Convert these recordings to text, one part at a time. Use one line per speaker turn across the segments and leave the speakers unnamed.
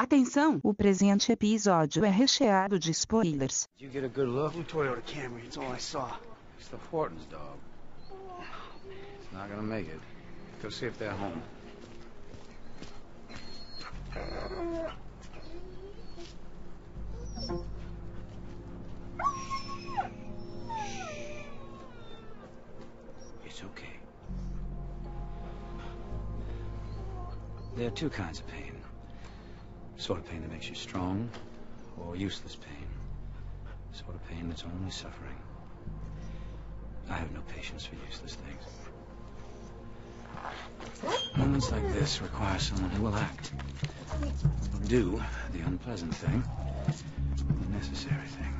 Atenção, o presente episódio é recheado de spoilers.
Did you get a good look?
Blue Toyota Camry, it's all I saw.
It's the Hortons, dog. It's not gonna make it. Go see if they're home. It's okay. There are two kinds of pain. Sort of pain that makes you strong, or useless pain. Sort of pain that's only suffering. I have no patience for useless things. Moments like this require someone who will act. Do the unpleasant thing, the necessary thing.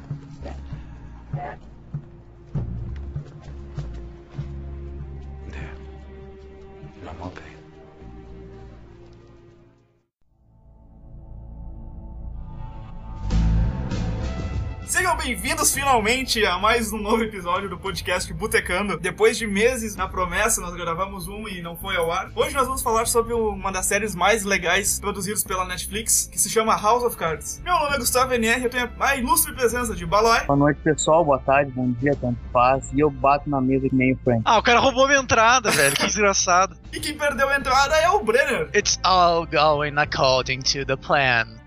Bem-vindos finalmente a mais um novo episódio do podcast Botecando. Depois de meses na promessa, nós gravamos um e não foi ao ar. Hoje nós vamos falar sobre uma das séries mais legais produzidas pela Netflix, que se chama House of Cards. Meu nome é Gustavo NR, eu tenho a ilustre presença de Balai.
Boa noite, pessoal. Boa tarde, bom dia, tanto faz. E eu bato na mesa que nem o Frank.
Ah, o cara roubou minha entrada, velho. Que desgraçado.
E quem perdeu a entrada é o Brenner.
It's all going according to the plan.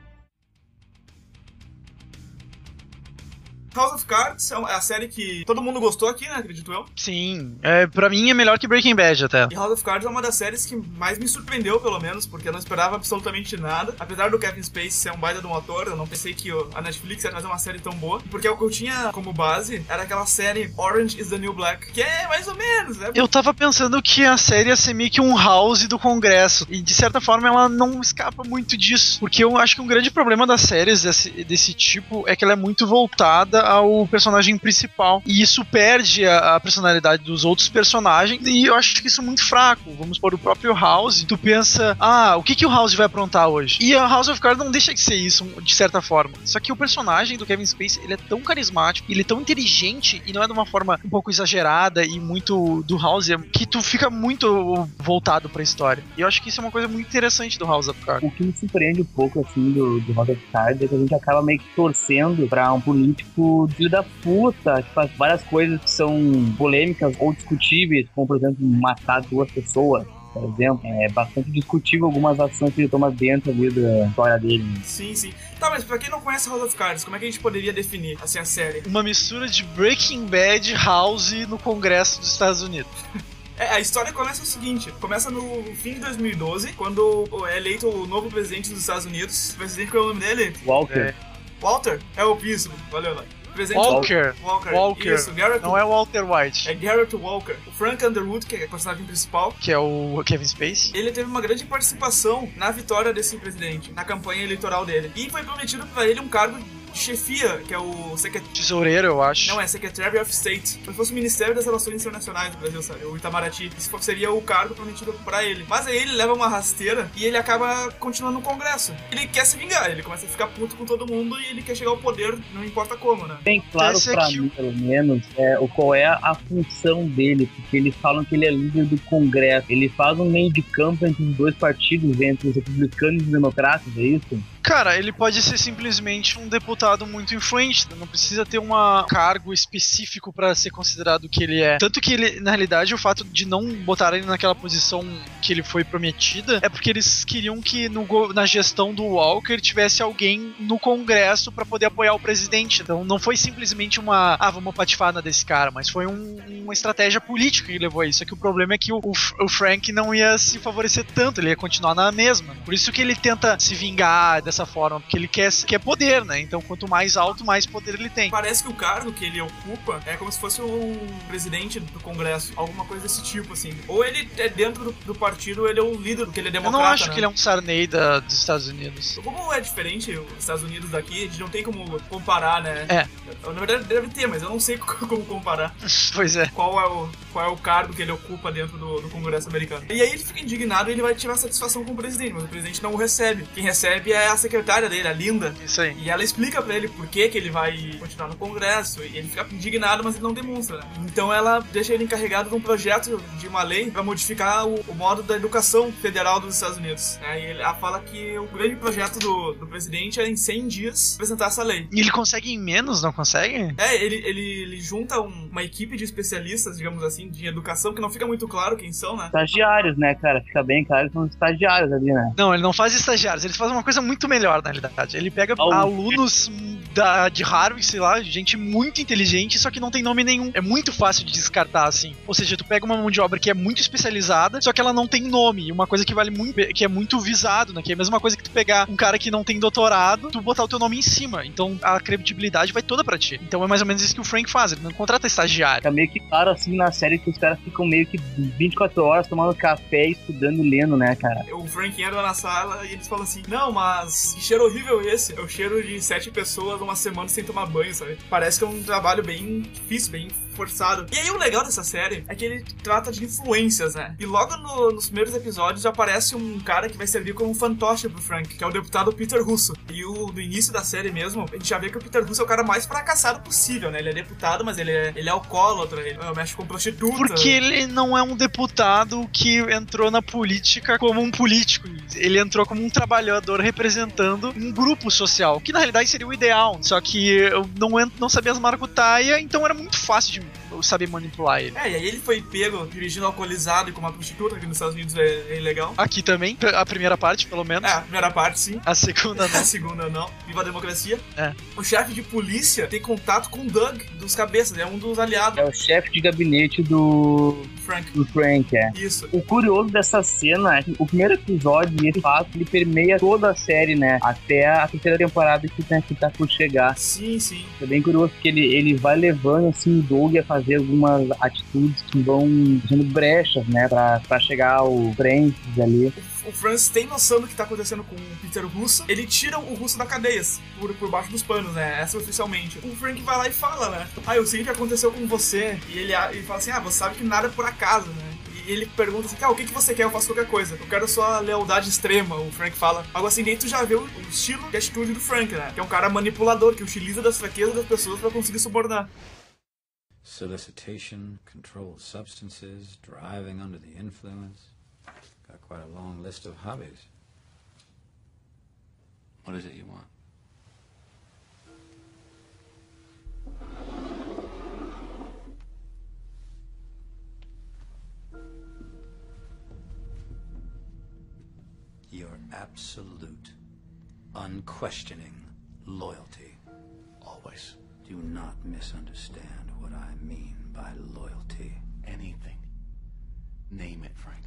House of Cards é é a série que todo mundo gostou aqui, né? Acredito eu.
Sim, é, pra mim é melhor que Breaking Bad até.
E House of Cards é uma das séries que mais me surpreendeu, pelo menos, porque eu não esperava absolutamente nada. Apesar do Kevin Spacey ser um baita de um ator, eu não pensei que a Netflix ia trazer uma série tão boa. Porque o que eu tinha como base era aquela série Orange is the New Black, que é mais ou menos, né?
Eu tava pensando que a série ia ser meio que um house do Congresso. E de certa forma ela não escapa muito disso. Porque eu acho que um grande problema das séries desse, desse tipo é que ela é muito voltada ao personagem principal. E isso perde a, a personalidade dos outros personagens. E eu acho que isso é muito fraco. Vamos por o próprio House. Tu pensa, ah, o que, que o House vai aprontar hoje? E a House of Cards não deixa de ser isso, de certa forma. Só que o personagem do Kevin Spacey, ele é tão carismático, ele é tão inteligente e não é de uma forma um pouco exagerada e muito do House, é que tu fica muito voltado pra história. E eu acho que isso é uma coisa muito interessante do House of Cards.
O que me surpreende um pouco, assim, do, do House of Cards é que a gente acaba meio que torcendo pra um político filho da puta, que faz várias coisas que são polêmicas ou discutíveis, como, por exemplo, matar duas pessoas. Por exemplo, é bastante discutível algumas ações que ele toma dentro ali da história dele.
Sim, sim. Tá, mas pra quem não conhece House of Cards, como é que a gente poderia definir, assim, a série?
Uma mistura de Breaking Bad House no Congresso dos Estados Unidos.
É, a história começa o seguinte: começa no fim de 2012, quando é eleito o novo presidente dos Estados Unidos. O presidente, qual é o nome dele?
Walker,
É.
Walter? É o Pismo. Valeu, lá. Presidente
Walker.
Walker.
Walker.
Isso, Garrett.
Não é Walter White,
É Garrett Walker. O Frank Underwood, que é o personagem principal,
que é o Kevin Spacey.
ele teve uma grande participação na vitória desse presidente, na campanha eleitoral dele. E foi prometido pra ele um cargo chefia, que é o secretário.
Tesoureiro, eu acho.
Não, é Secretary of State. Como se fosse o Ministério das Relações Internacionais do Brasil, sabe? O Itamaraty. Isso seria o cargo prometido pra ele. Mas aí ele leva uma rasteira e ele acaba continuando no Congresso. Ele quer se vingar, ele começa a ficar puto com todo mundo e ele quer chegar ao poder, não importa como, né?
bem claro
Esse
pra mim, pelo menos, é, o qual é a função dele, porque eles falam que ele é líder do Congresso. Ele faz um meio de campo entre os dois partidos, entre os republicanos e os democratas, é isso?
Cara, ele pode ser simplesmente um deputado muito influente, não precisa ter um cargo específico pra ser considerado que ele é. Tanto que ele, na realidade, o fato de não botar ele naquela posição que ele foi prometida é porque eles queriam que no na gestão do Walker tivesse alguém no Congresso pra poder apoiar o presidente. Então não foi simplesmente uma, ah, vamos patifar desse cara, mas foi um- uma estratégia política que levou a isso. Só que o problema é que o, o Frank não ia se favorecer tanto, ele ia continuar na mesma. Por isso que ele tenta se vingar dessa forma, porque ele quer, quer poder, né? Então quanto mais alto, mais poder ele tem.
Parece que o cargo que ele ocupa é como se fosse um presidente do Congresso, alguma coisa desse tipo, assim. Ou ele é dentro do, do partido, ele é o líder, porque ele é
Eu
democrata.
não acho
né?
que ele é um Sarney da, dos Estados Unidos.
Como é diferente os Estados Unidos daqui, a gente não tem como comparar, né?
É.
Na verdade deve ter, mas eu não sei como comparar
pois é.
qual é o, qual é o cargo que ele ocupa dentro do, do Congresso americano. E aí ele fica indignado e ele vai tirar satisfação com o presidente, mas o presidente não o recebe. Quem recebe é a, secretária dele, a Linda.
Isso aí.
E ela explica pra ele por que, que ele vai continuar no Congresso. E ele fica indignado, mas ele não demonstra. né? Então ela deixa ele encarregado de um projeto de uma lei pra modificar o, o modo da educação federal dos Estados Unidos. né? E ele- ela fala que o grande projeto do, do presidente é em 100 dias apresentar essa lei.
E ele consegue em menos, não consegue?
É, ele, ele, ele junta um- uma equipe de especialistas, digamos assim, de educação, que não fica muito claro quem são, né?
Estagiários, né, cara? Fica bem claro que são estagiários ali, né?
Não, ele não faz estagiários, ele faz uma coisa muito melhor, na realidade. Ele pega
Ah, o-
alunos da, de Harvard, sei lá, gente muito inteligente, só que não tem nome nenhum. É muito fácil de descartar, assim. Ou seja, tu pega uma mão de obra que é muito especializada, só que ela não tem nome. E uma coisa que vale muito, que é muito visado, né? Que é a mesma coisa que tu pegar um cara que não tem doutorado, tu botar o teu nome em cima. Então a credibilidade vai toda pra ti. Então é mais ou menos isso que o Frank faz, ele não contrata estagiário.
Fica meio que claro assim na série que os caras ficam meio que 24 horas tomando café, estudando, lendo, né, cara?
O Frank entra na sala e eles falam assim: Não, mas que cheiro horrível esse? É o cheiro de sete pessoas uma semana sem tomar banho, sabe? Parece que é um trabalho bem difícil, bem forçado. E aí o legal dessa série é que ele trata de influências, né? E logo no- nos primeiros episódios aparece um cara que vai servir como fantoche pro Frank, que é o deputado Peter Russo. E o, no início da série mesmo, a gente já vê que o Peter Russo é o cara mais fracassado possível, né? Ele é deputado, mas ele é, ele é alcoólatra, ele mexe com prostituta.
Porque ele não é um deputado que entrou na política como um político. Ele entrou como um trabalhador representando um grupo social, que na realidade seria o ideal. Só que eu não, não sabia as maracutaia, então era muito fácil de eu saber manipular ele.
É, e aí ele foi pego dirigindo alcoolizado e com uma prostituta, que nos Estados Unidos é, é ilegal.
Aqui também, a primeira parte, pelo menos.
É, a primeira parte sim.
A segunda
A
não.
segunda não. Viva a democracia.
É.
O chefe de polícia tem contato com o Doug dos cabeças, é um dos aliados
É o chefe de gabinete do,
do Frank.
do Frank, é.
Isso.
O curioso dessa cena é que o primeiro episódio, esse fato, ele permeia toda a série, né? Até a terceira temporada que tá, que tá por chegar.
Sim, sim.
É bem curioso porque ele, ele vai levando assim o Doug a fazer algumas atitudes que vão deixando brechas, né? Pra, pra chegar ao Frank ali.
O Francis tem noção do que tá acontecendo com o Peter Russo. Ele tira o Russo da cadeia, por, por baixo dos panos, né? Essa oficialmente. O Frank vai lá e fala, né? Ah, eu sei o que aconteceu com você. E ele, ele fala assim: Ah, você sabe que nada é por acaso, né? E ele pergunta assim: Ah, o que, que você quer? Eu faço qualquer coisa. Eu quero sua lealdade extrema. O Frank fala. Algo assim, tu já vê o, o estilo de atitude do Frank, né? Que é um cara manipulador, que utiliza das fraquezas das pessoas pra conseguir subornar.
Solicitation, controlled substances, driving under the influence. Got quite a long list of hobbies. What is it you want? Your absolute, unquestioning loyalty. Always. Do not misunderstand what I mean by loyalty.
Anything. Name it, Frank.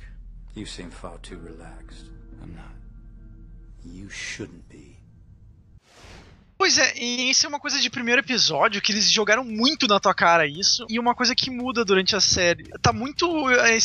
You seem far too relaxed. I'm not. You shouldn't be.
Pois é, e isso é uma coisa de primeiro episódio, que eles jogaram muito na tua cara isso, e uma coisa que muda durante a série. Tá muito, é,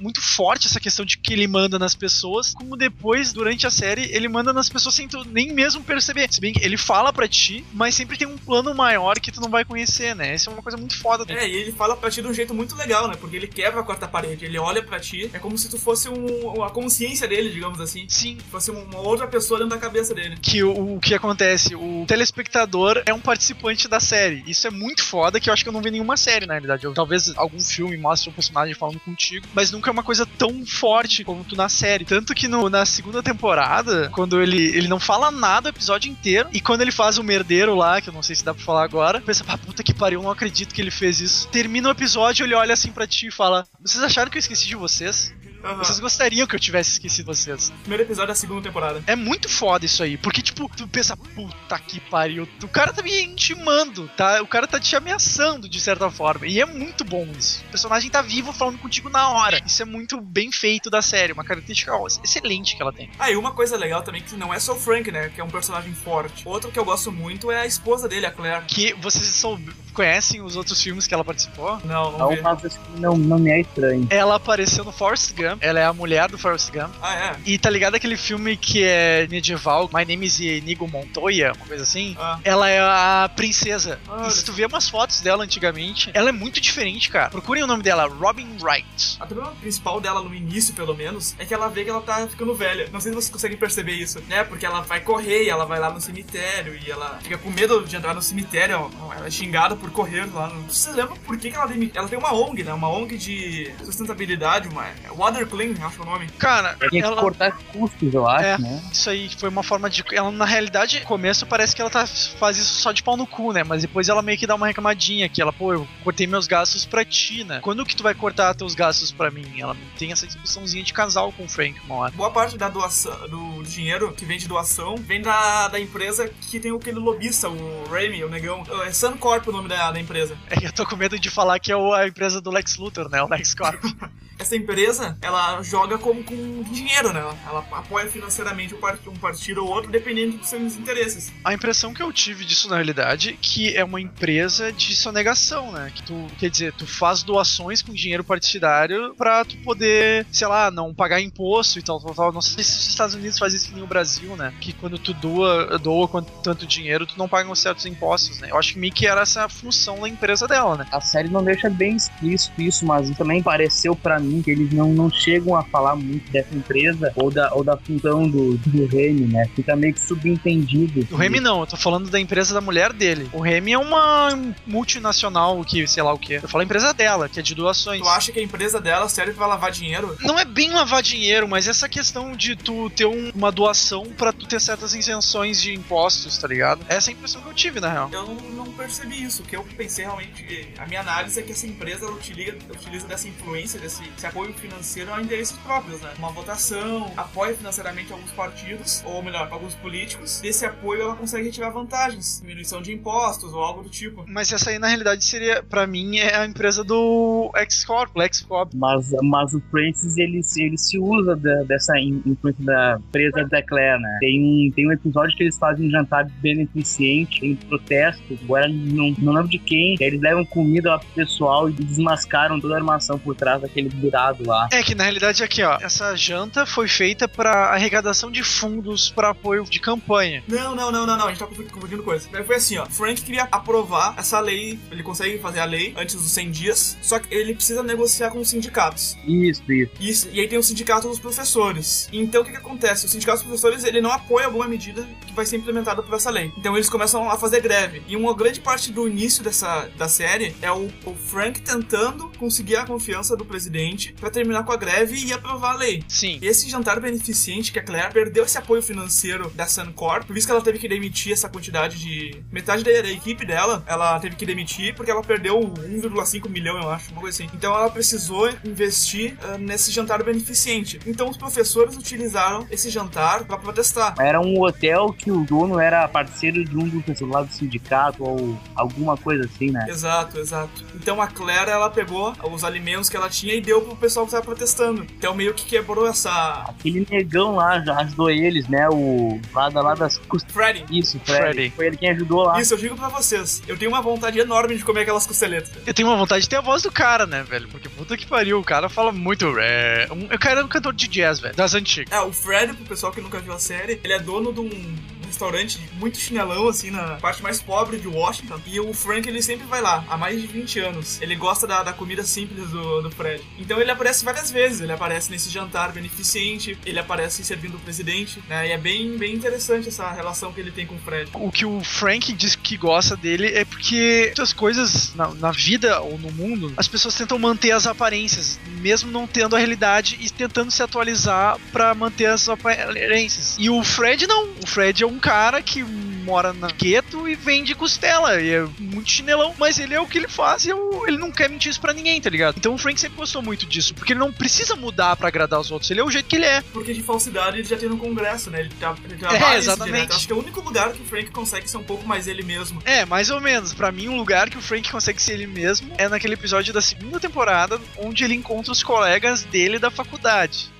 muito forte essa questão de que ele manda nas pessoas, como depois, durante a série, ele manda nas pessoas sem tu nem mesmo perceber. Se bem que ele fala pra ti, mas sempre tem um plano maior que tu não vai conhecer, né? Isso é uma coisa muito foda.
É, e ele fala pra ti de um jeito muito legal, né? Porque ele quebra a quarta parede, ele olha pra ti, é como se tu fosse um, a consciência dele, digamos assim.
Sim,
Fosse uma outra pessoa dentro da cabeça dele.
que o, o que acontece, o telespectador é um participante da série. Isso é muito foda, que eu acho que eu não vi nenhuma série, na realidade. Eu, talvez algum filme mostre um personagem falando contigo, mas nunca é uma coisa tão forte como tu na série. Tanto que no- na segunda temporada, quando ele, ele não fala nada o episódio inteiro, e quando ele faz o merdeiro lá, que eu não sei se dá pra falar agora, pensa, pá, puta que pariu, não acredito que ele fez isso. Termina o episódio, ele olha assim pra ti e fala: Vocês acharam que eu esqueci de vocês?
Aham.
Vocês gostariam que eu tivesse esquecido vocês?
Primeiro episódio da segunda temporada.
É muito foda isso aí, porque, tipo, tu pensa, puta que pariu, o cara tá me intimando, tá? O cara tá te ameaçando, de certa forma. E é muito bom isso. O personagem tá vivo falando contigo na hora. Isso é muito bem feito da série, uma característica excelente que ela tem.
Ah, e uma coisa legal também que não é só o Frank, né? Que é um personagem forte. Outro que eu gosto muito é a esposa dele, a Claire.
Que vocês soube, conhecem os outros filmes que ela participou?
Não, não
Não,
vi.
mas esse filme não, não me é estranho.
Ela apareceu no Forrest Gump. Ela é a mulher do Forrest Gump.
Ah, é?
E tá ligado aquele filme que é medieval, My Name is Inigo Montoya, uma coisa assim?
Ah.
Ela é a princesa.
Olha.
E se tu vê umas fotos dela antigamente, ela é muito diferente, cara. Procurem o nome dela, Robin Wright.
A problema principal dela no início, pelo menos, é que ela vê que ela tá ficando velha. Não sei se vocês conseguem perceber isso, né? Porque ela vai correr e ela vai lá no cemitério e ela fica com medo de entrar no cemitério. ó, Ela é xingada por correr lá. No... Vocês lembram por que, que ela, demi- ela tem uma ONG, né? Uma ONG de sustentabilidade, uma é Water Clean, acho que é o nome.
Cara,
que
ela.
cortar custos, eu acho,
É.
né?
Isso aí foi uma forma de. Ela, na realidade, no começo parece que ela tá, faz isso só de pau no cu, né? Mas depois ela meio que dá uma reclamadinha que ela, pô, eu cortei meus gastos pra ti, né? Quando que tu vai cortar teus gastos pra mim? Ela tem essa discussõezinha de casal com o Frank uma hora.
Boa parte da doação, do dinheiro que vem de doação vem da, da empresa que tem aquele lobista, o Remy, o negão. É Suncorp o nome da, da empresa.
É eu tô com medo de falar que é a empresa do Lex Luthor, né? O Lex Corp.
Essa empresa, ela joga como com dinheiro, né? Ela apoia financeiramente um part- um partido ou outro, dependendo dos seus interesses.
A impressão que eu tive disso na realidade que é uma empresa de sonegação, né? Que tu, quer dizer, tu faz doações com dinheiro partidário pra tu poder, sei lá, não pagar imposto e tal, tal, tal. Não sei se os Estados Unidos fazem isso que nem o Brasil, né? Que quando tu doa, doa quanto, tanto dinheiro, tu não paga certos impostos, né? Eu acho que meio que era essa a função da empresa dela, né?
A série não deixa bem explícito isso, mas também pareceu pra mim que eles não, não chegam a falar muito dessa empresa ou da, ou da função do, do Remy, né? Fica meio que subentendido.
O Remy não, eu tô falando da empresa da mulher dele. O Remy é uma multinacional que, sei lá o que. Eu falo a empresa dela, que é de doações.
Tu acha que a empresa dela serve pra lavar dinheiro?
Não é bem lavar dinheiro, mas essa questão de tu ter um- uma doação pra tu ter certas isenções de impostos, tá ligado? Essa é a impressão que eu tive, na real.
Eu não, não percebi isso. O que eu pensei realmente, a minha análise é que essa empresa ela utiliza, utiliza dessa influência, desse, apoio financeiro a interesses próprios, né? Uma votação, apoia financeiramente alguns partidos, ou melhor, alguns políticos. Desse apoio ela consegue retirar vantagens, diminuição de impostos ou algo do tipo.
Mas essa aí, na realidade, seria, pra mim, é a empresa do X-Corp, Lex-Corp.
Mas, mas o Francis, ele, se- ele se usa da- dessa in- influência da empresa da Claire, né? Tem um, tem um episódio que eles fazem um jantar beneficente em protesto, agora não, não lembro de quem, eles levam comida lá pro pessoal e desmascaram toda a armação por trás daquele burado lá.
É que, na realidade, aqui, ó, essa janta foi feita pra arrecadação de fundos pra apoio de campanha.
Não, não, não, não, não, a gente tá confundindo- confundindo coisas. Foi assim, ó. Frank queria aprovar essa lei, ele consegue fazer a lei antes dos 100 dias, só que ele precisa negociar com os sindicatos.
Isso, isso.
Isso, e aí tem o sindicato dos professores. Então o que, que acontece? O sindicato dos professores ele não apoia alguma medida que vai ser implementada por essa lei. Então eles começam a fazer greve. E uma grande parte do início dessa da série é o, o Frank tentando conseguir a confiança do presidente pra terminar com a greve e aprovar a lei.
Sim.
E esse jantar beneficente que a Claire perdeu esse apoio financeiro da Suncorp, por isso que ela teve que demitir essa quantidade de. Metade da, da equipe dela, ela teve que demitir porque ela perdeu 1,5 milhão, eu acho, uma coisa assim. Então ela precisou investir ah, nesse jantar beneficente. Então os professores utilizaram esse jantar pra protestar.
Era um hotel que o dono era parceiro de um dos lá do sindicato ou alguma coisa assim, né?
Exato, exato. Então a Claire, ela pegou os alimentos que ela tinha e deu pro pessoal que tava protestando. Então meio que quebrou essa.
Aquele negão lá já ajudou eles, né? O lá, da, lá das.
Freddy.
Isso, Fred.
Freddy.
Foi ele quem ajudou lá.
Isso, eu digo pra vocês. Eu tenho uma vontade enorme de comer aquelas costeletas.
Eu tenho uma vontade de ter a voz do cara, né, velho? Porque puta que pariu, o cara fala muito. É, um, o cara é um cantor de jazz, velho, das antigas.
É, o Fred, pro pessoal que nunca viu a série, ele é dono de um restaurante muito chinelão, assim, na parte mais pobre de Washington. E o Frank, ele sempre vai lá, há mais de 20 anos. Ele gosta da, da comida simples do, do Fred. Então ele aparece várias vezes. Ele aparece nesse jantar beneficente, ele aparece servindo o presidente, né? E é bem, bem interessante essa relação que ele tem com o Fred.
O que o Frank diz que gosta dele é porque muitas coisas na, na vida ou no mundo, as pessoas tentam manter as aparências, mesmo não tendo a realidade e tentando se atualizar pra manter as aparências. E o Fred não. O Fred é um cara que mora na gueto e vende costela. E é muito chinelão, mas ele é o que ele faz e eu- ele não quer mentir isso pra ninguém, tá ligado? Então o Frank sempre gostou muito disso, porque ele não precisa mudar pra agradar os outros, ele é o jeito que ele é.
Porque de falsidade ele já tem no Congresso, né? Ele, tra ele
É,
trabalha isso
exatamente.
direto. Acho que é o único lugar que o Frank consegue ser um pouco mais ele mesmo.
É, mais ou menos. Pra mim, um lugar que o Frank consegue ser ele mesmo é naquele episódio da segunda temporada, onde ele encontra os colegas dele da faculdade.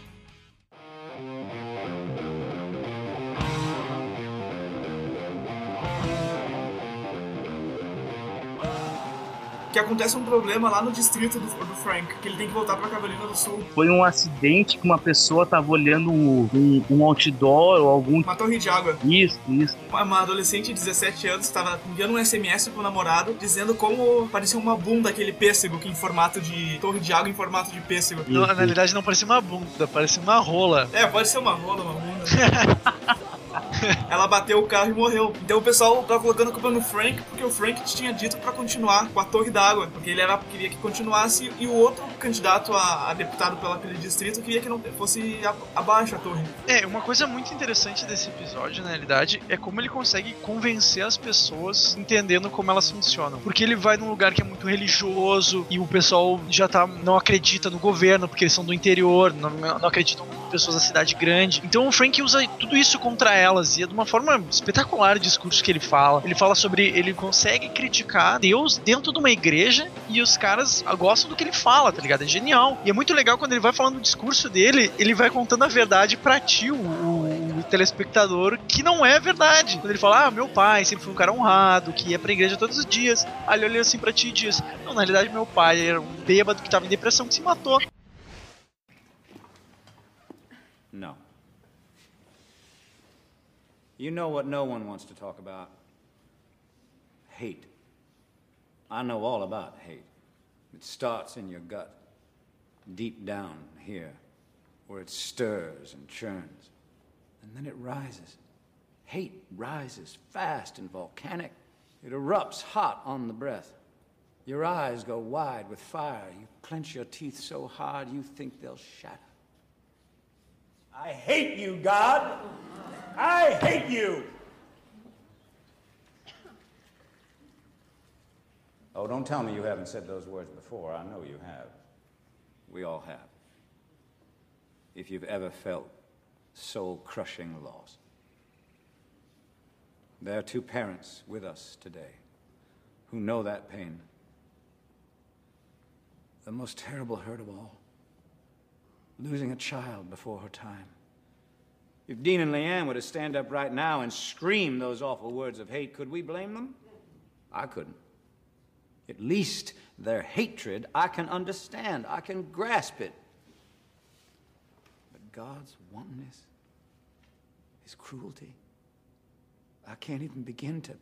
Que acontece um problema lá no distrito do, do Frank, que ele tem que voltar pra Carolina do Sul.
Foi um acidente que uma pessoa tava olhando um, um outdoor ou algum.
Uma torre de água.
Isso, isso.
Uma, uma adolescente de 17 anos estava enviando um SMS pro namorado dizendo como parecia uma bunda aquele pêssego que em formato de torre de água em formato de pêssego.
Não, na realidade não parecia uma bunda, parecia uma rola.
É, pode ser uma rola, uma bunda. Ela bateu o carro e morreu. Então o pessoal tava colocando a culpa no Frank, porque o Frank tinha dito pra continuar com a Torre d'Água. Porque ele era, queria que continuasse e o outro candidato a, a deputado pela, pelo distrito queria que não fosse abaixo a torre.
É, uma coisa muito interessante desse episódio, na realidade, é como ele consegue convencer as pessoas entendendo como elas funcionam. Porque ele vai num lugar que é muito religioso e o pessoal já tá, não acredita no governo, porque eles são do interior, não, não acreditam em pessoas da cidade grande. Então o Frank usa tudo isso contra elas e é de uma forma espetacular o discurso que ele fala. Ele fala sobre. Ele consegue criticar Deus dentro de uma igreja e os caras gostam do que ele fala, tá ligado? É genial. E é muito legal quando ele vai falando o discurso dele, ele vai contando a verdade pra ti, o, o- o telespectador, que não é verdade. Quando ele fala, ah, meu pai sempre foi um cara honrado, que ia pra igreja todos os dias. Aí ele olha assim pra ti e diz, não, na realidade meu pai era um bêbado que tava em depressão que se matou.
No. You know what no one wants to talk about? Hate. I know all about hate. It starts in your gut, deep down here, where it stirs and churns. And then it rises. Hate rises fast and volcanic. It erupts hot on the breath. Your eyes go wide with fire. You clench your teeth so hard you think they'll shatter. I hate you, God. I hate you. Oh, don't tell me you haven't said those words before. I know you have. We all have. If you've ever felt soul crushing loss. There are two parents with us today who know that pain. The most terrible hurt of all losing a child before her time. If Dean and Leanne were to stand up right now and scream those awful words of hate, could we blame them? I couldn't. At least their hatred I can understand, I can grasp it. But God's wantonness, His cruelty, I can't even begin to.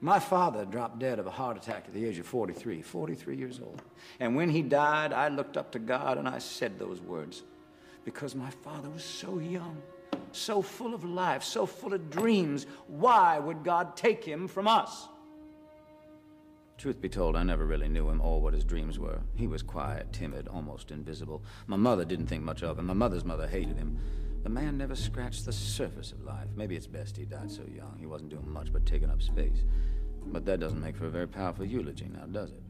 My father dropped dead of a heart attack at the age of 43, 43 years old. And when he died, I looked up to God and I said those words because my father was so young, so full of life, so full of dreams. Why would God take him from us? Truth be told, I never really knew him or what his dreams were. He was quiet, timid, almost invisible. My mother didn't think much of him. My mother's mother hated him. The man never scratched the surface of life. Maybe it's best he died so young. He wasn't doing much but taking up space. But that doesn't make for a very powerful eulogy now, does it?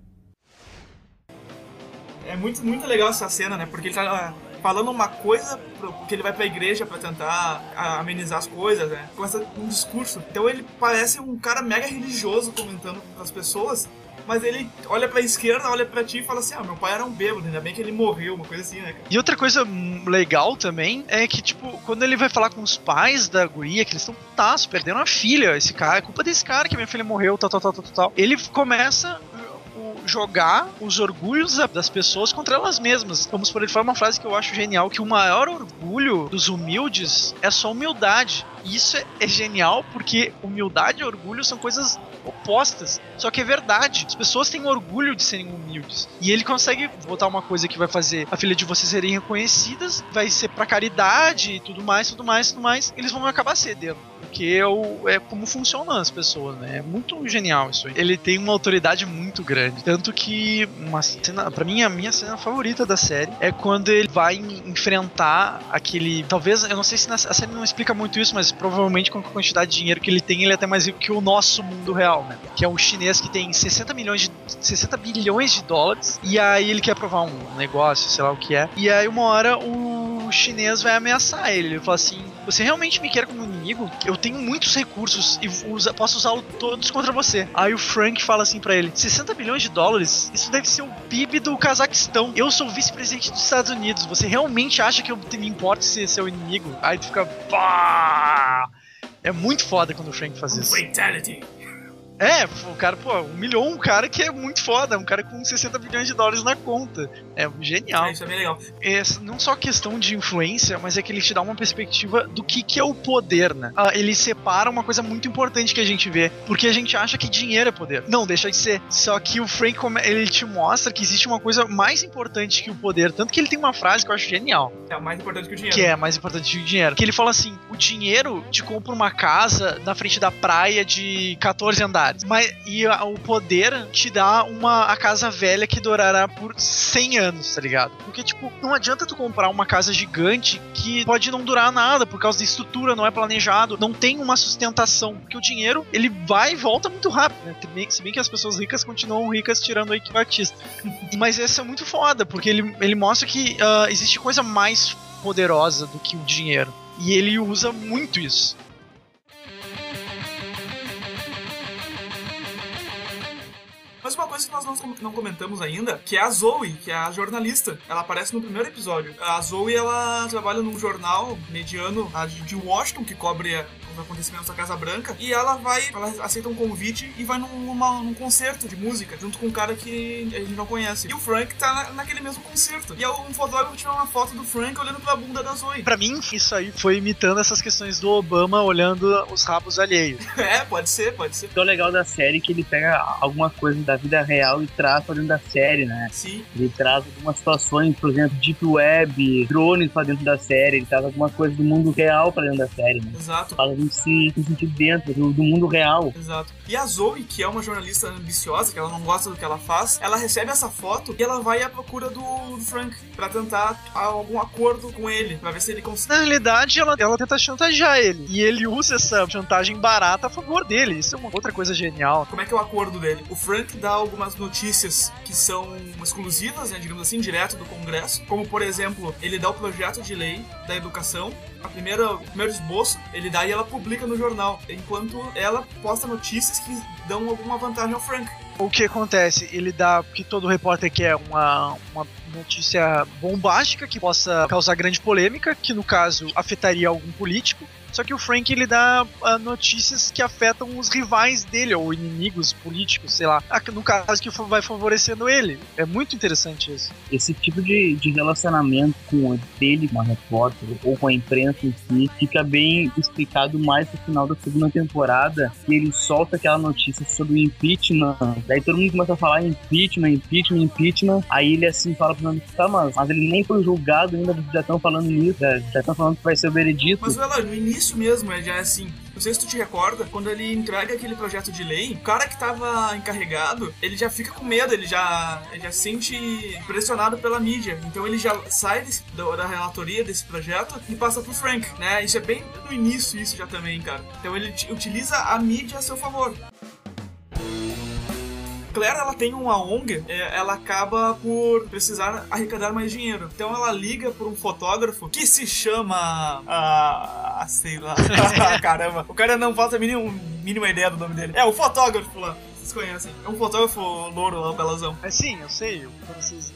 É muito, muito legal essa cena, né? Porque ele tá ah, falando uma coisa, porque ele vai pra igreja pra tentar amenizar as coisas, né? Começa um discurso. Então ele parece um cara mega religioso comentando com as pessoas, mas ele olha pra esquerda, olha pra ti e fala assim: Ah, meu pai era um bêbado, ainda bem que ele morreu, uma coisa assim, né, cara?
E outra coisa legal também é que, tipo, quando ele vai falar com os pais da guria, que eles estão putaços, perderam a filha, esse cara, é culpa desse cara que minha filha morreu, tal, tal, tal, tal, tal. Ele começa jogar os orgulhos da- das pessoas contra elas mesmas. Vamos por ele falar uma frase que eu acho genial, que o maior orgulho dos humildes é só humildade. E isso é, é genial porque humildade e orgulho são coisas opostas. Só que é verdade. As pessoas têm orgulho de serem humildes. E ele consegue botar uma coisa que vai fazer a filha de vocês serem reconhecidas, vai ser pra caridade e tudo mais, tudo mais, tudo mais. Eles vão acabar cedendo. Porque é, o, é como funcionam as pessoas, né? É muito genial isso aí. Ele tem uma autoridade muito grande. Tanto que uma cena, pra mim, a minha cena favorita da série é quando ele vai en- enfrentar aquele. Talvez, eu não sei se a série não explica muito isso, mas provavelmente com a quantidade de dinheiro que ele tem, ele é até mais rico que o nosso mundo real, né? Que é um chinês que tem 60 milhões de. 60 bilhões de dólares. E aí ele quer provar um negócio, sei lá o que é. E aí uma hora o chinês vai ameaçar ele. Ele fala assim: Você realmente me quer como inimigo? Eu tenho muitos recursos e usa- posso usá-los todos contra você. Aí o Frank fala assim pra ele: 60 bilhões de dólares? Isso deve ser o PIB do Cazaquistão. Eu sou vice-presidente dos Estados Unidos. Você realmente acha que eu me importo se ser seu inimigo? Aí tu fica. É muito foda quando o Frank faz isso.
Fatality.
É, o cara, pô, humilhou um cara que é muito foda, um cara com 60 bilhões de dólares na conta. É genial.
É, isso é bem legal.
É não só questão de influência, mas é que ele te dá uma perspectiva do que, que é o poder, né? Ah, ele separa uma coisa muito importante que a gente vê, porque a gente acha que dinheiro é poder. Não, deixa de ser. Só que o Frank, ele te mostra que existe uma coisa mais importante que o poder, tanto que ele tem uma frase que eu acho genial,
É o mais importante que o dinheiro.
que é mais importante que o dinheiro. Que ele fala assim: o dinheiro te compra uma casa na frente da praia de 14 andares. Mas e a- o poder te dá uma a casa velha que durará por 100 anos, tá ligado? Porque, tipo, não adianta tu comprar uma casa gigante que pode não durar nada por causa da estrutura, não é planejado, não tem uma sustentação. Porque o dinheiro, ele vai e volta muito rápido, né? Se bem- que as pessoas ricas continuam ricas tirando aí que Batista. Mas esse é muito foda, porque ele, ele mostra que ah, existe coisa mais poderosa do que o dinheiro. E ele usa muito isso.
Mas uma coisa que nós não, não comentamos ainda, que é a Zoe, que é a jornalista. Ela aparece no primeiro episódio. A Zoe, ela trabalha num jornal mediano a de Washington, que cobre a- os acontecimentos da Casa Branca. E ela vai, ela aceita um convite e vai num, numa- num concerto de música, junto com um cara que a gente não conhece. E o Frank tá na- naquele mesmo concerto. E um fotógrafo tirou uma foto do Frank olhando pra bunda da Zoe.
Pra mim, isso aí foi imitando essas questões do Obama olhando os rabos alheios.
É, pode ser, pode ser.
É o legal da série é que ele pega alguma coisa da vida real e traz pra dentro da série, né?
Sim.
Ele traz algumas situações, por exemplo, Deep Web, drones pra dentro da série, ele traz alguma coisa do mundo real pra dentro da série, né?
Exato.
Fala a gente se, se sentir dentro do, do mundo real.
Exato. E a Zoe, que é uma jornalista ambiciosa, que ela não gosta do que ela faz, ela recebe essa foto e ela vai à procura do, do Frank pra tentar algum acordo com ele, pra ver se ele consegue.
Na realidade, ela, ela tenta chantagear ele. E ele usa essa chantagem barata a favor dele. Isso é uma outra coisa genial.
Como é que é o acordo dele? O Frank dá algumas notícias que são exclusivas, né, digamos assim, direto do Congresso, como por exemplo, ele dá o projeto de lei da educação, a primeira, o primeiro esboço, ele dá e ela publica no jornal, enquanto ela posta notícias que dão alguma vantagem ao Frank.
O que acontece? Ele dá o que todo repórter quer uma, uma notícia bombástica que possa causar grande polêmica, que no caso afetaria algum político. Só que o Frank ele dá ah, notícias que afetam os rivais dele, ou inimigos políticos, sei lá. Ah, No caso que vai favorecendo ele. É muito interessante isso.
Esse tipo de, de relacionamento com o dele, com a repórter, ou com a imprensa em si, fica bem explicado mais no final da segunda temporada, que ele solta aquela notícia sobre o impeachment, daí todo mundo começa a falar impeachment, impeachment, impeachment, aí ele assim fala pro Nando, tá, mas, mas ele nem foi julgado ainda, já estão falando nisso, já estão falando que vai ser o veredito.
Mas ela, no início mesmo, é já é assim. Não sei se tu te recorda, quando ele entrega aquele projeto de lei, o cara que tava encarregado, ele já fica com medo, ele já, ele já se sente pressionado pela mídia. Então ele já sai desse- da, relatoria desse projeto e passa pro Frank, né? Isso é bem no início, isso já também, cara. Então ele utiliza a mídia a seu favor. Claire, ela tem uma ONG, é, ela acaba por precisar arrecadar mais dinheiro. Então ela liga por um fotógrafo que se chama. Ah, sei lá. Caramba. O cara não faz a mínima, mínima ideia do nome dele. É, o fotógrafo lá. Vocês conhecem. É um fotógrafo louro lá, belazão.
Mas sim, eu sei, francês.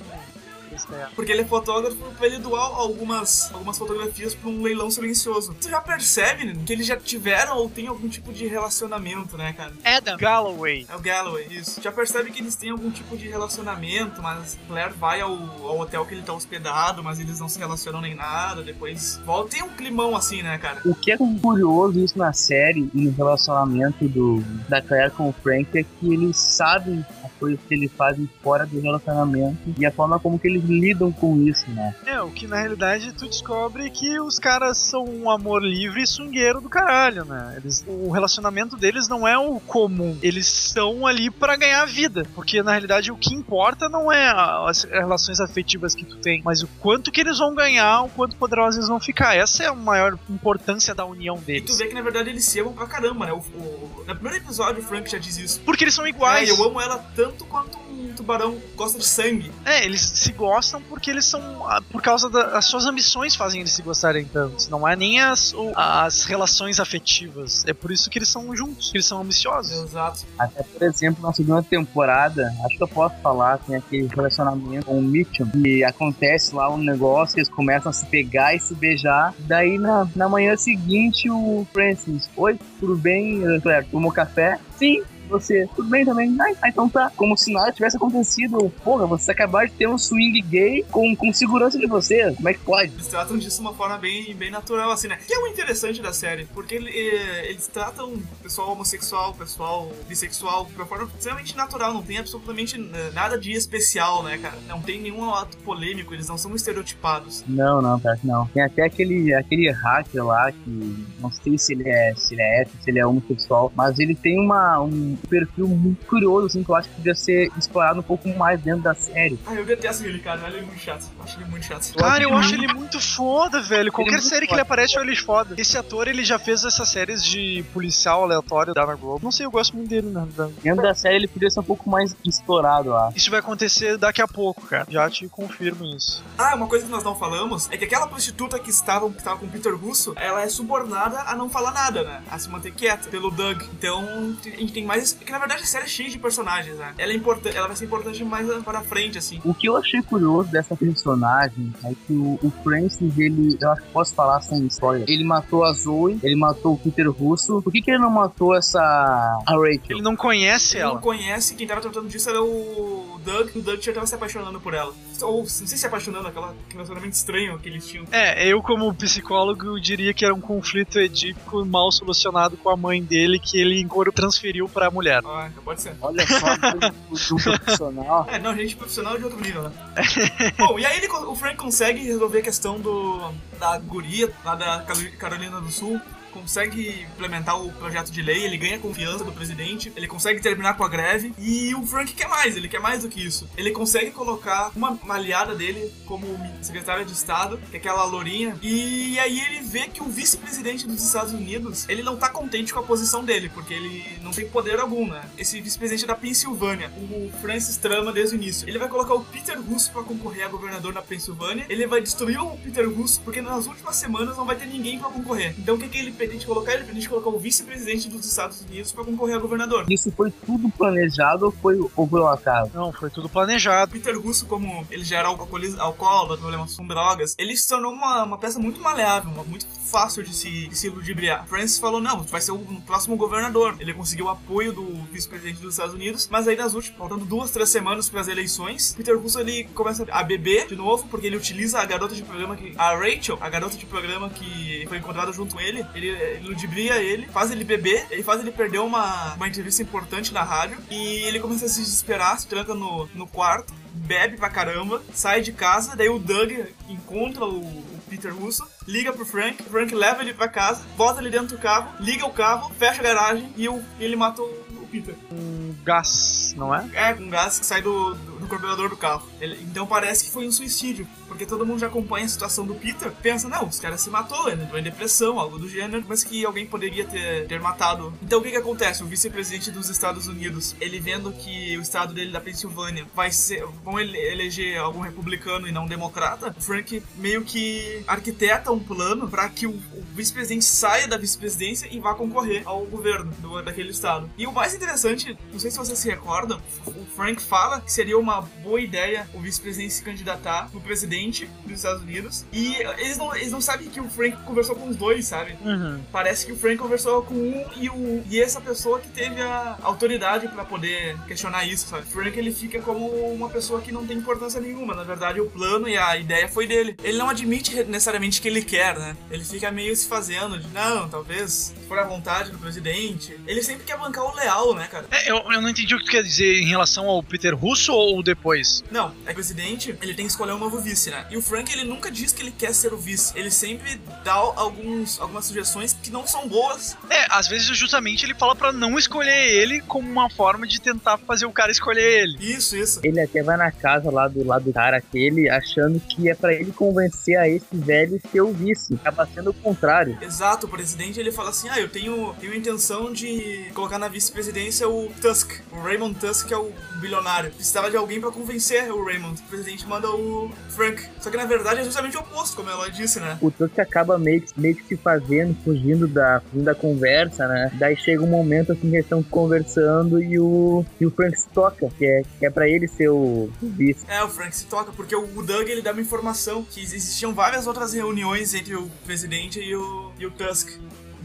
Porque ele é fotógrafo pra ele doar algumas, algumas fotografias pra um leilão silencioso. Tu já percebe né, que eles já tiveram ou tem algum tipo de relacionamento, né, cara?
Adam Galloway.
É o Galloway, isso. Já percebe que eles têm algum tipo de relacionamento, mas Claire vai ao, ao hotel que ele tá hospedado, mas eles não se relacionam nem nada, depois volta. Tem um climão assim, né, cara?
O que é curioso isso na série e no relacionamento do, da Claire com o Frank é que eles sabem as coisas que eles fazem fora do relacionamento e a forma como que eles lidam com isso, né?
É, o que na realidade tu descobre que os caras são um amor livre e swingueiro do caralho, né? Eles, o relacionamento deles não é o comum. Eles estão ali pra ganhar vida. Porque na realidade o que importa não é as relações afetivas que tu tem, mas o quanto que eles vão ganhar, o quanto poderosos eles vão ficar. Essa é a maior importância da união
E tu
deles.
vê que na verdade eles se amam pra caramba, né? O, o- no primeiro episódio o Frank já diz isso.
Porque eles são
É,
iguais.
eu amo ela tanto quanto tubarão gosta de sangue.
É, eles se gostam porque eles são. ah, Por causa das suas ambições fazem eles se gostarem tanto. Não é nem as, o- as relações afetivas. É por isso que eles são juntos, que eles são ambiciosos.
Exato.
Até, por exemplo, na segunda temporada, acho que eu posso falar, tem aquele relacionamento com o Mitchum, que acontece lá um negócio, eles começam a se pegar e se beijar. Daí, na, na manhã seguinte, o Francis, oi, tudo bem, eh, Claire, tomou café? Sim. Você, tudo bem também? Ah, ah, então tá. Como se nada tivesse acontecido. Porra, você acabar de ter um swing gay com, com segurança de você. Como é que pode?
Eles tratam disso de uma forma bem, bem natural, assim, né? Que é o interessante da série, porque ele- eh, eles tratam o pessoal homossexual, o pessoal bissexual, de uma forma extremamente natural, não tem absolutamente nada de especial, né, cara? Não tem nenhum ato polêmico, eles não são estereotipados.
Não, não, cara, não. Tem até aquele, aquele hacker lá que não sei se ele é se ele é hétero, se ele é homossexual, mas ele tem uma, um perfil muito curioso, assim, que eu acho que podia ser explorado um pouco mais dentro da série.
Ah, eu detesto ele, cara, ele é muito chato. Eu acho ele muito chato.
Cara, eu acho ele muito foda, velho. Qualquer
muito
série que
foda.
ele aparece, eu ele foda. Esse ator, ele já fez essas séries de policial aleatório da Globo. Não sei, eu gosto muito dele, né?
Dentro da série ele podia ser um pouco mais explorado lá.
Isso vai acontecer daqui a pouco, cara. Já te confirmo isso.
Ah, uma coisa que nós não falamos é que aquela prostituta que estava, que estava com o Peter Russo, ela é subornada a não falar nada, né? A se manter quieta pelo Doug. Então, a gente tem mais. Que na verdade a série é cheia de personagens, né? Ela é importante, ela vai ser importante mais para frente, assim.
O que eu achei curioso dessa personagem é que o, o Francis, ele, eu acho que posso falar sem spoiler, ele matou a Zoe, ele matou o Peter Russo. Por que, que ele não matou essa. a Rachel?
Ele não conhece
Ele não
ela.
conhece, quem tava tratando disso era o Doug, e o Doug já tava se apaixonando por ela. Ou, não sei se se apaixonando, aquela, aquele relacionamento estranho que eles tinham.
É, eu como psicólogo diria que era um conflito edípico mal solucionado com a mãe dele que ele transferiu pra mulher.
Ah, então pode ser.
Olha só, do profissional.
É, não, gente profissional de outro nível, né? Bom, e aí ele, o Frank consegue resolver a questão do da guria lá da Carolina do Sul. Consegue implementar o projeto de lei, ele ganha confiança do presidente, ele consegue terminar com a greve e o Frank quer mais, ele quer mais do que isso. Ele consegue colocar uma, aliada dele como secretária de Estado, que é aquela lourinha, e aí ele vê que o vice-presidente dos Estados Unidos, ele não tá contente com a posição dele, porque ele não tem poder algum, né? Esse vice-presidente é da Pensilvânia, o Francis trama desde o início. Ele vai colocar o Peter Russo pra concorrer a governador na Pensilvânia, ele vai destruir o Peter Russo, porque nas últimas semanas não vai ter ninguém pra concorrer. Então o que, que ele pretende colocar? Ele colocar o vice-presidente dos Estados Unidos pra concorrer a governador.
Isso foi tudo planejado ou foi, ou foi um acaso?
Não, foi tudo planejado.
Peter Russo, como ele já era alcoólatra, problemas com drogas, ele se tornou uma, uma peça muito maleável, uma- muito fácil de se, de se ludibriar. Francis falou, não, tu vai ser o próximo governador. Ele conseguiu o apoio do vice-presidente dos Estados Unidos, mas aí nas últimas, faltando duas, três semanas para as eleições, Peter Russo ele começa a beber de novo, porque ele utiliza a garota de programa que... A Rachel, a garota de programa que foi encontrada junto com ele, ele, ele ludibria ele, faz ele beber, ele faz ele perder uma, uma entrevista importante na rádio, e ele começa a se desesperar, se tranca no, no quarto, bebe pra caramba, sai de casa, daí o Doug encontra o, Peter Russo, liga pro Frank, o Frank leva ele pra casa, bota ele dentro do carro, liga o carro, fecha a garagem e o, ele matou o Peter.
Um gás, não é?
É, com gás que sai do, do, do carburador do carro. Ele- então parece que foi um suicídio, porque todo mundo já acompanha a situação do Peter, pensa, não, os caras se matou, ele entrou em depressão, algo do gênero, mas que alguém poderia ter, ter matado. Então o que que acontece? O vice-presidente dos Estados Unidos, ele vendo que o estado dele da Pensilvânia vai ser, vão ele- eleger algum republicano e não democrata, o Frank meio que arquiteta um plano para que o, o vice-presidente saia da vice-presidência e vá concorrer ao governo do- daquele estado. E o mais interessante, não sei se vocês se recordam, o Frank fala que seria uma boa ideia o vice-presidente se candidatar no presidente dos Estados Unidos. E eles não, eles não sabem que o Frank conversou com os dois, sabe?
Uhum.
Parece que o Frank conversou com um e, o, e essa pessoa que teve a autoridade pra poder questionar isso, sabe? O Frank ele fica como uma pessoa que não tem importância nenhuma. Na verdade, o plano e a ideia foi dele. Ele não admite necessariamente que ele quer, né? Ele fica meio se fazendo de, não, talvez for a vontade do presidente. Ele sempre quer bancar o leal, né, cara?
É, eu, eu não entendi o que tu quer dizer em relação ao Peter Russo ou depois?
Não, é que o presidente, ele tem que escolher um novo vice, né? E o Frank, ele nunca diz que ele quer ser o vice. Ele sempre dá alguns, algumas sugestões que não são boas.
É, às vezes justamente ele fala para não escolher ele como uma forma de tentar fazer o cara escolher ele.
Isso, isso.
Ele até vai na casa lá do lado do cara aquele, achando que é para ele convencer a esse velho ser o vice. Acaba sendo o contrário.
Exato, o presidente ele fala assim: ah, eu tenho, tenho intenção de colocar na vice-presidência o Tusk. O Raymond Tusk é o bilionário. Precisava de alguém para convencer o Raymond. O presidente manda o Frank. Só que na verdade é justamente o oposto, como ela disse, né?
O Tusk acaba meio que, meio que se fazendo, fugindo da, fugindo da conversa, né? Daí chega um momento assim que eles estão conversando e o, e o Frank se toca, que é, que é pra ele ser o, o vice.
É, o Frank se toca, porque o Doug ele dá uma informação que existiam várias outras reuniões entre o presidente e o, e o Tusk.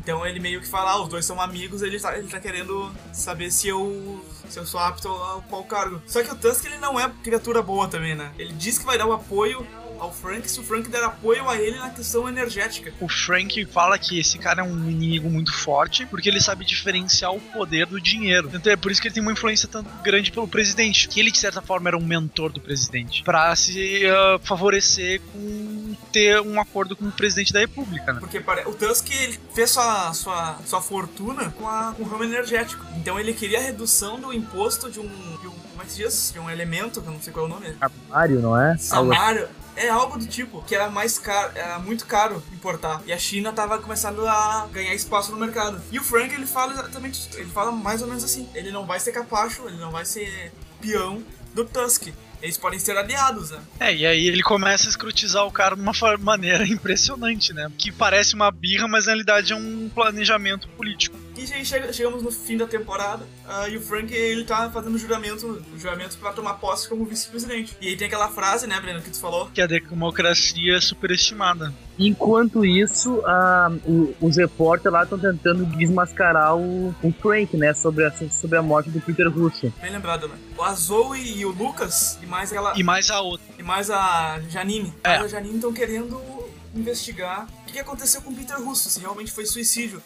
Então ele meio que fala, ah, os dois são amigos, ele tá, ele tá querendo saber se eu se eu sou apto ao qual cargo. Só que o Tusk ele não é criatura boa também, né? Ele diz que vai dar o apoio ao Frank se o Frank der apoio a ele na questão energética.
O Frank fala que esse cara é um inimigo muito forte porque ele sabe diferenciar o poder do dinheiro. Então é por isso que ele tem uma influência tão grande pelo presidente. Que ele, de certa forma, era um mentor do presidente. para se uh, favorecer com ter um acordo com o presidente da república, né?
Porque o Tusk ele fez sua, sua, sua fortuna com, a, com o ramo energético. Então ele queria a redução do imposto de um, de um como é que se diz? De um elemento, que eu não sei qual é o nome.
Samário, não é?
Samário. É algo do tipo, que era mais caro, era muito caro importar. E a China tava começando a ganhar espaço no mercado. E o Frank, ele fala exatamente, ele fala mais ou menos assim. Ele não vai ser capacho, ele não vai ser peão do Tusk eles podem ser aliados, né?
É, e aí ele começa a escrutizar o cara de uma maneira impressionante, né? Que parece uma birra, mas na realidade é um planejamento político.
E aí chega, chegamos no fim da temporada uh, e o Frank ele tá fazendo juramento, juramento para tomar posse como vice-presidente. E aí tem aquela frase, né, Breno, que tu falou?
Que a democracia é superestimada.
Enquanto isso, uh, o, os repórteres lá estão tentando desmascarar o, o, Frank, né, sobre a, sobre a morte do Peter Russo.
Bem lembrado, né? O Zoe e o Lucas, e mais ela.
E mais a outra.
E mais a Janine. É. a Janine estão querendo investigar o que aconteceu com Peter Russo, se realmente foi suicídio.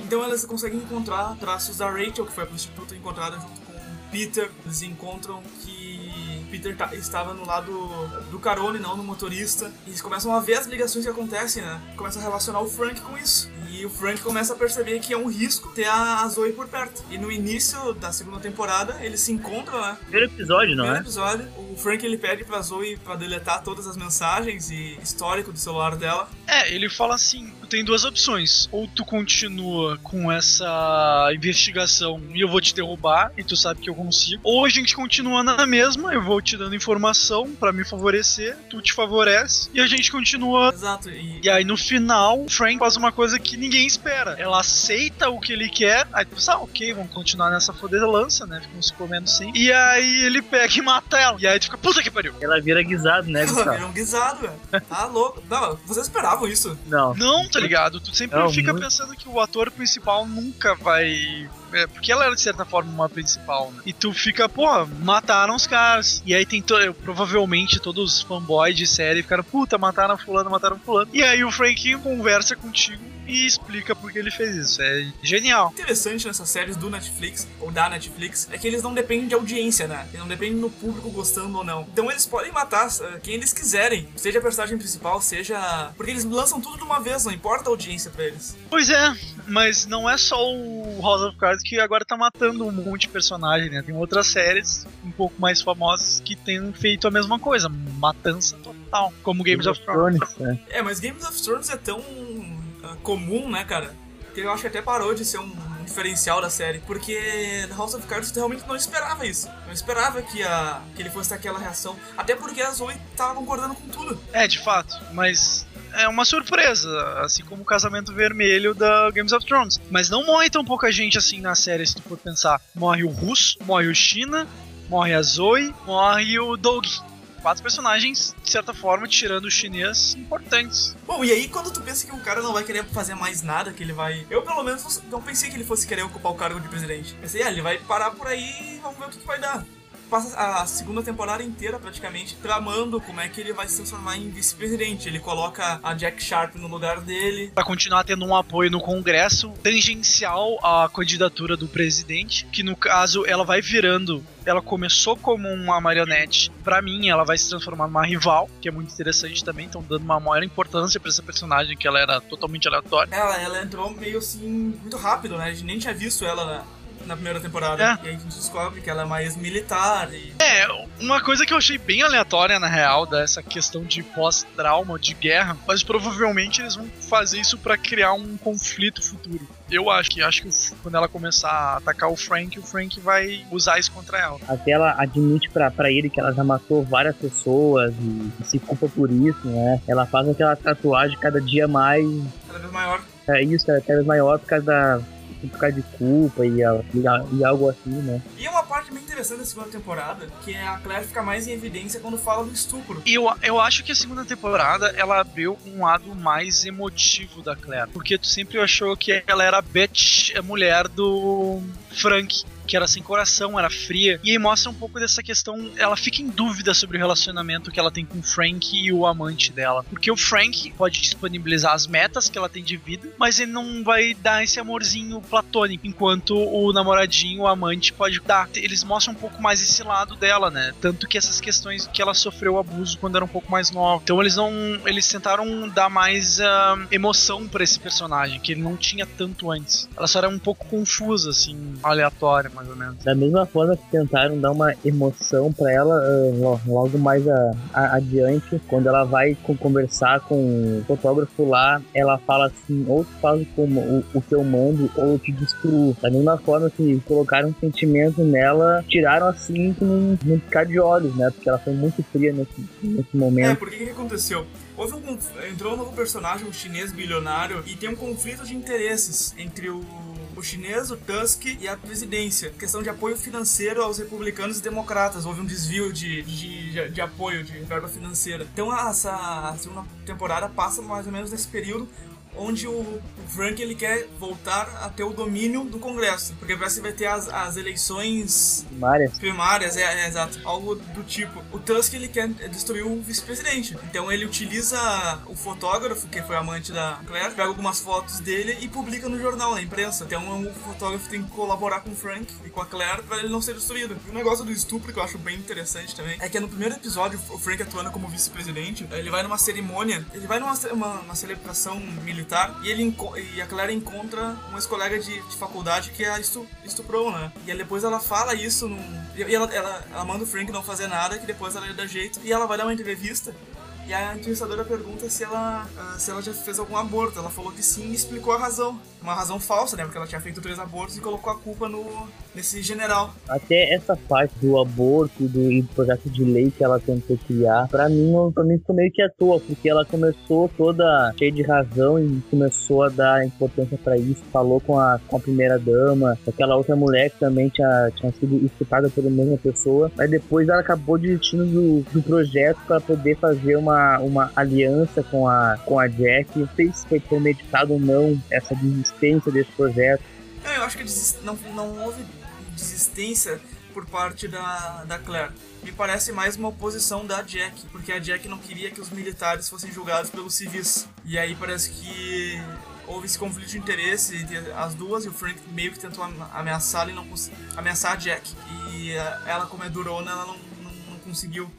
Então elas conseguem encontrar traços da Rachel, que foi a prostituta encontrada junto com Peter. Eles encontram que Peter estava no lado do Carone, não no motorista. E eles começam a ver as ligações que acontecem, né? Começam a relacionar o Frank com isso. E o Frank começa a perceber que é um risco ter a Zoe por perto. E no início da segunda temporada, eles se encontram, né?
Primeiro episódio, não
Primeiro é? episódio, o Frank ele pede pra Zoe pra deletar todas as mensagens e histórico do celular dela.
É, ele fala assim: tem duas opções. Ou tu continua com essa investigação e eu vou te derrubar, e tu sabe que eu consigo. Ou a gente continua na mesma, eu vou te dando informação para me favorecer, tu te favorece, e a gente continua.
Exato. E,
e aí no final, o Frank faz uma coisa que ninguém espera. Ela aceita o que ele quer, aí tu pensa, ah, ok, vamos continuar nessa fodelança, né? Ficam se comendo sim. E aí ele pega e mata ela. E aí tu fica, puta que pariu.
Ela vira guisado, né,
Ela vira um guisado, velho. Tá louco. Não, vocês esperavam isso?
Não.
Não, tá ligado? Tu sempre não, fica muito... pensando que o ator principal nunca vai é, porque ela era de certa forma uma principal, né? E tu fica, pô, mataram os caras. E aí tem to provavelmente todos os fanboys de série ficaram, puta, mataram fulano, mataram fulano. E aí o Frank conversa contigo e explica por que ele fez isso. É genial.
Interessante nessas séries do Netflix, ou da Netflix, é que eles não dependem de audiência, né? Eles não dependem do público gostando ou não. Então eles podem matar uh, quem eles quiserem, seja a personagem principal, seja. Porque eles lançam tudo de uma vez, não importa a audiência pra eles.
Pois é, mas não é só o House of Cards que agora tá matando um monte de personagem, né? Tem outras séries um pouco mais famosas que têm feito a mesma coisa, matança total, como Games of Thrones.
É. é, mas Games of Thrones é tão comum, né, cara? Que eu acho que até parou de ser um diferencial da série. Porque House of Cards realmente não esperava isso. Não esperava que, a, que ele fosse ter aquela reação. Até porque a Zoe tava concordando com tudo.
É, de fato. Mas é uma surpresa, assim como o casamento vermelho da Games of Thrones. Mas não morre tão pouca gente assim na série, se tu for pensar. Morre o Russo, morre o China, morre a Zoe, morre o Doug quatro personagens, de certa forma, tirando os chinês, importantes.
Bom, e aí quando tu pensa que o cara não vai querer fazer mais nada, que ele vai. Eu pelo menos não pensei que ele fosse querer ocupar o cargo de presidente. Pensei, ah, ele vai parar por aí e vamos ver o que, que vai dar. Passa a segunda temporada inteira praticamente tramando como é que ele vai se transformar em vice-presidente. Ele coloca a Jack Sharp no lugar dele.
Pra continuar tendo um apoio no Congresso tangencial à candidatura do presidente, que no caso ela vai virando ela começou como uma marionete. Pra mim, ela vai se transformar numa rival, que é muito interessante também. Estão dando uma maior importância pra essa personagem, que ela era totalmente aleatória.
Ela, ela entrou meio assim, muito rápido, né? A gente nem tinha visto ela na, primeira temporada.
É.
E aí a gente descobre que ela é mais militar e.
É, uma coisa que eu achei bem aleatória, na real, dessa questão de pós-trauma, de guerra, mas provavelmente eles vão fazer isso pra criar um conflito futuro. Eu acho que acho que quando ela começar a atacar o Frank, o Frank vai usar isso contra ela.
Até ela admite pra, pra ele que ela já matou várias pessoas e, e se culpa por isso, né? Ela faz aquela tatuagem cada dia mais.
Cada vez maior.
É isso, é cada vez maior por causa da. Por causa de culpa e, a- e, a- e algo assim, né?
E uma parte bem interessante da segunda temporada, que é a Claire fica mais em evidência quando fala do estupro.
E eu, eu acho que a segunda temporada ela abriu um lado mais emotivo da Claire. Porque tu sempre achou que ela era a bitch, a mulher do Frank. Que era sem coração, era fria. E aí mostra um pouco dessa questão. Ela fica em dúvida sobre o relacionamento que ela tem com o Frank e o amante dela. Porque o Frank pode disponibilizar as metas que ela tem de vida, mas ele não vai dar esse amorzinho platônico. Enquanto o namoradinho, o amante, pode dar. Eles mostram um pouco mais esse lado dela, né? Tanto que essas questões que ela sofreu abuso quando era um pouco mais nova. Então eles não. Eles tentaram dar mais ah, emoção pra esse personagem, que ele não tinha tanto antes. Ela só era um pouco confusa, assim, aleatória, mais ou menos.
Da mesma forma que tentaram dar uma emoção pra ela, ah, lo- logo mais a- a- adiante, quando ela vai com- conversar com o fotógrafo lá, ela fala assim: ou tu faz como o, o que eu mando, ou eu te destruo. Da mesma forma que colocaram um sentimento nela, tiraram assim com um, um piscar de olhos, né? Porque ela foi muito fria nesse, nesse
É,
momento.
porque o que, que aconteceu? Houve um entrou um novo personagem, um chinês bilionário, e tem um conflito de interesses entre o, o chinês, o Tusk e a presidência. Questão de apoio financeiro aos republicanos e democratas. Houve um desvio de, de, de, de apoio, de verba financeira. Então essa segunda temporada passa mais ou menos nesse período onde o Frank ele quer voltar a ter o domínio do Congresso, porque parece que vai ter as, as eleições
Primárias.
primárias, é, é, exato, algo do tipo. O Tusk ele quer destruir o vice-presidente, então ele utiliza o fotógrafo, que foi amante da Claire, pega algumas fotos dele e publica no jornal, na imprensa. Então o fotógrafo tem que colaborar com o Frank e com a Claire para ele não ser destruído. E o negócio do estupro que eu acho bem interessante também é que no primeiro episódio, o Frank atuando como vice-presidente, ele vai numa cerimônia, ele vai numa uma, uma celebração militar e ele e a Claire encontra um ex-colega de, de faculdade que a estu, estuprou, né? E aí depois ela fala isso num, e ela, ela, ela manda o Frank não fazer nada, que depois ela dar jeito e ela vai dar uma entrevista. E a entrevistadora pergunta se ela, ah, se ela já fez algum aborto. Ela falou que sim e explicou a razão. Uma razão falsa, né? Porque ela tinha feito três abortos e colocou a culpa no, nesse general.
Até essa parte do aborto do, e do projeto de lei que ela tentou criar, pra mim, pra mim ficou meio que à toa, porque ela começou toda cheia de razão e começou a dar importância pra isso, falou com a, com a primeira dama, aquela outra mulher que também tinha, tinha sido escutada pela mesma pessoa, mas depois ela acabou desistindo do, do projeto pra poder fazer uma, uma aliança com a, com a Jack. Não sei se foi premeditado ou não essa desistência desse projeto.
É, eu acho que não, não houve desistência por parte da, da Claire. Me parece mais uma oposição da Jack, porque a Jack não queria que os militares fossem julgados pelos civis. E aí parece que houve esse conflito de interesse entre as duas e o Frank meio que tentou am- ameaçá-la e não ameaçar a Jack. E eh, ela, como é durona, ela não, não, não conseguiu.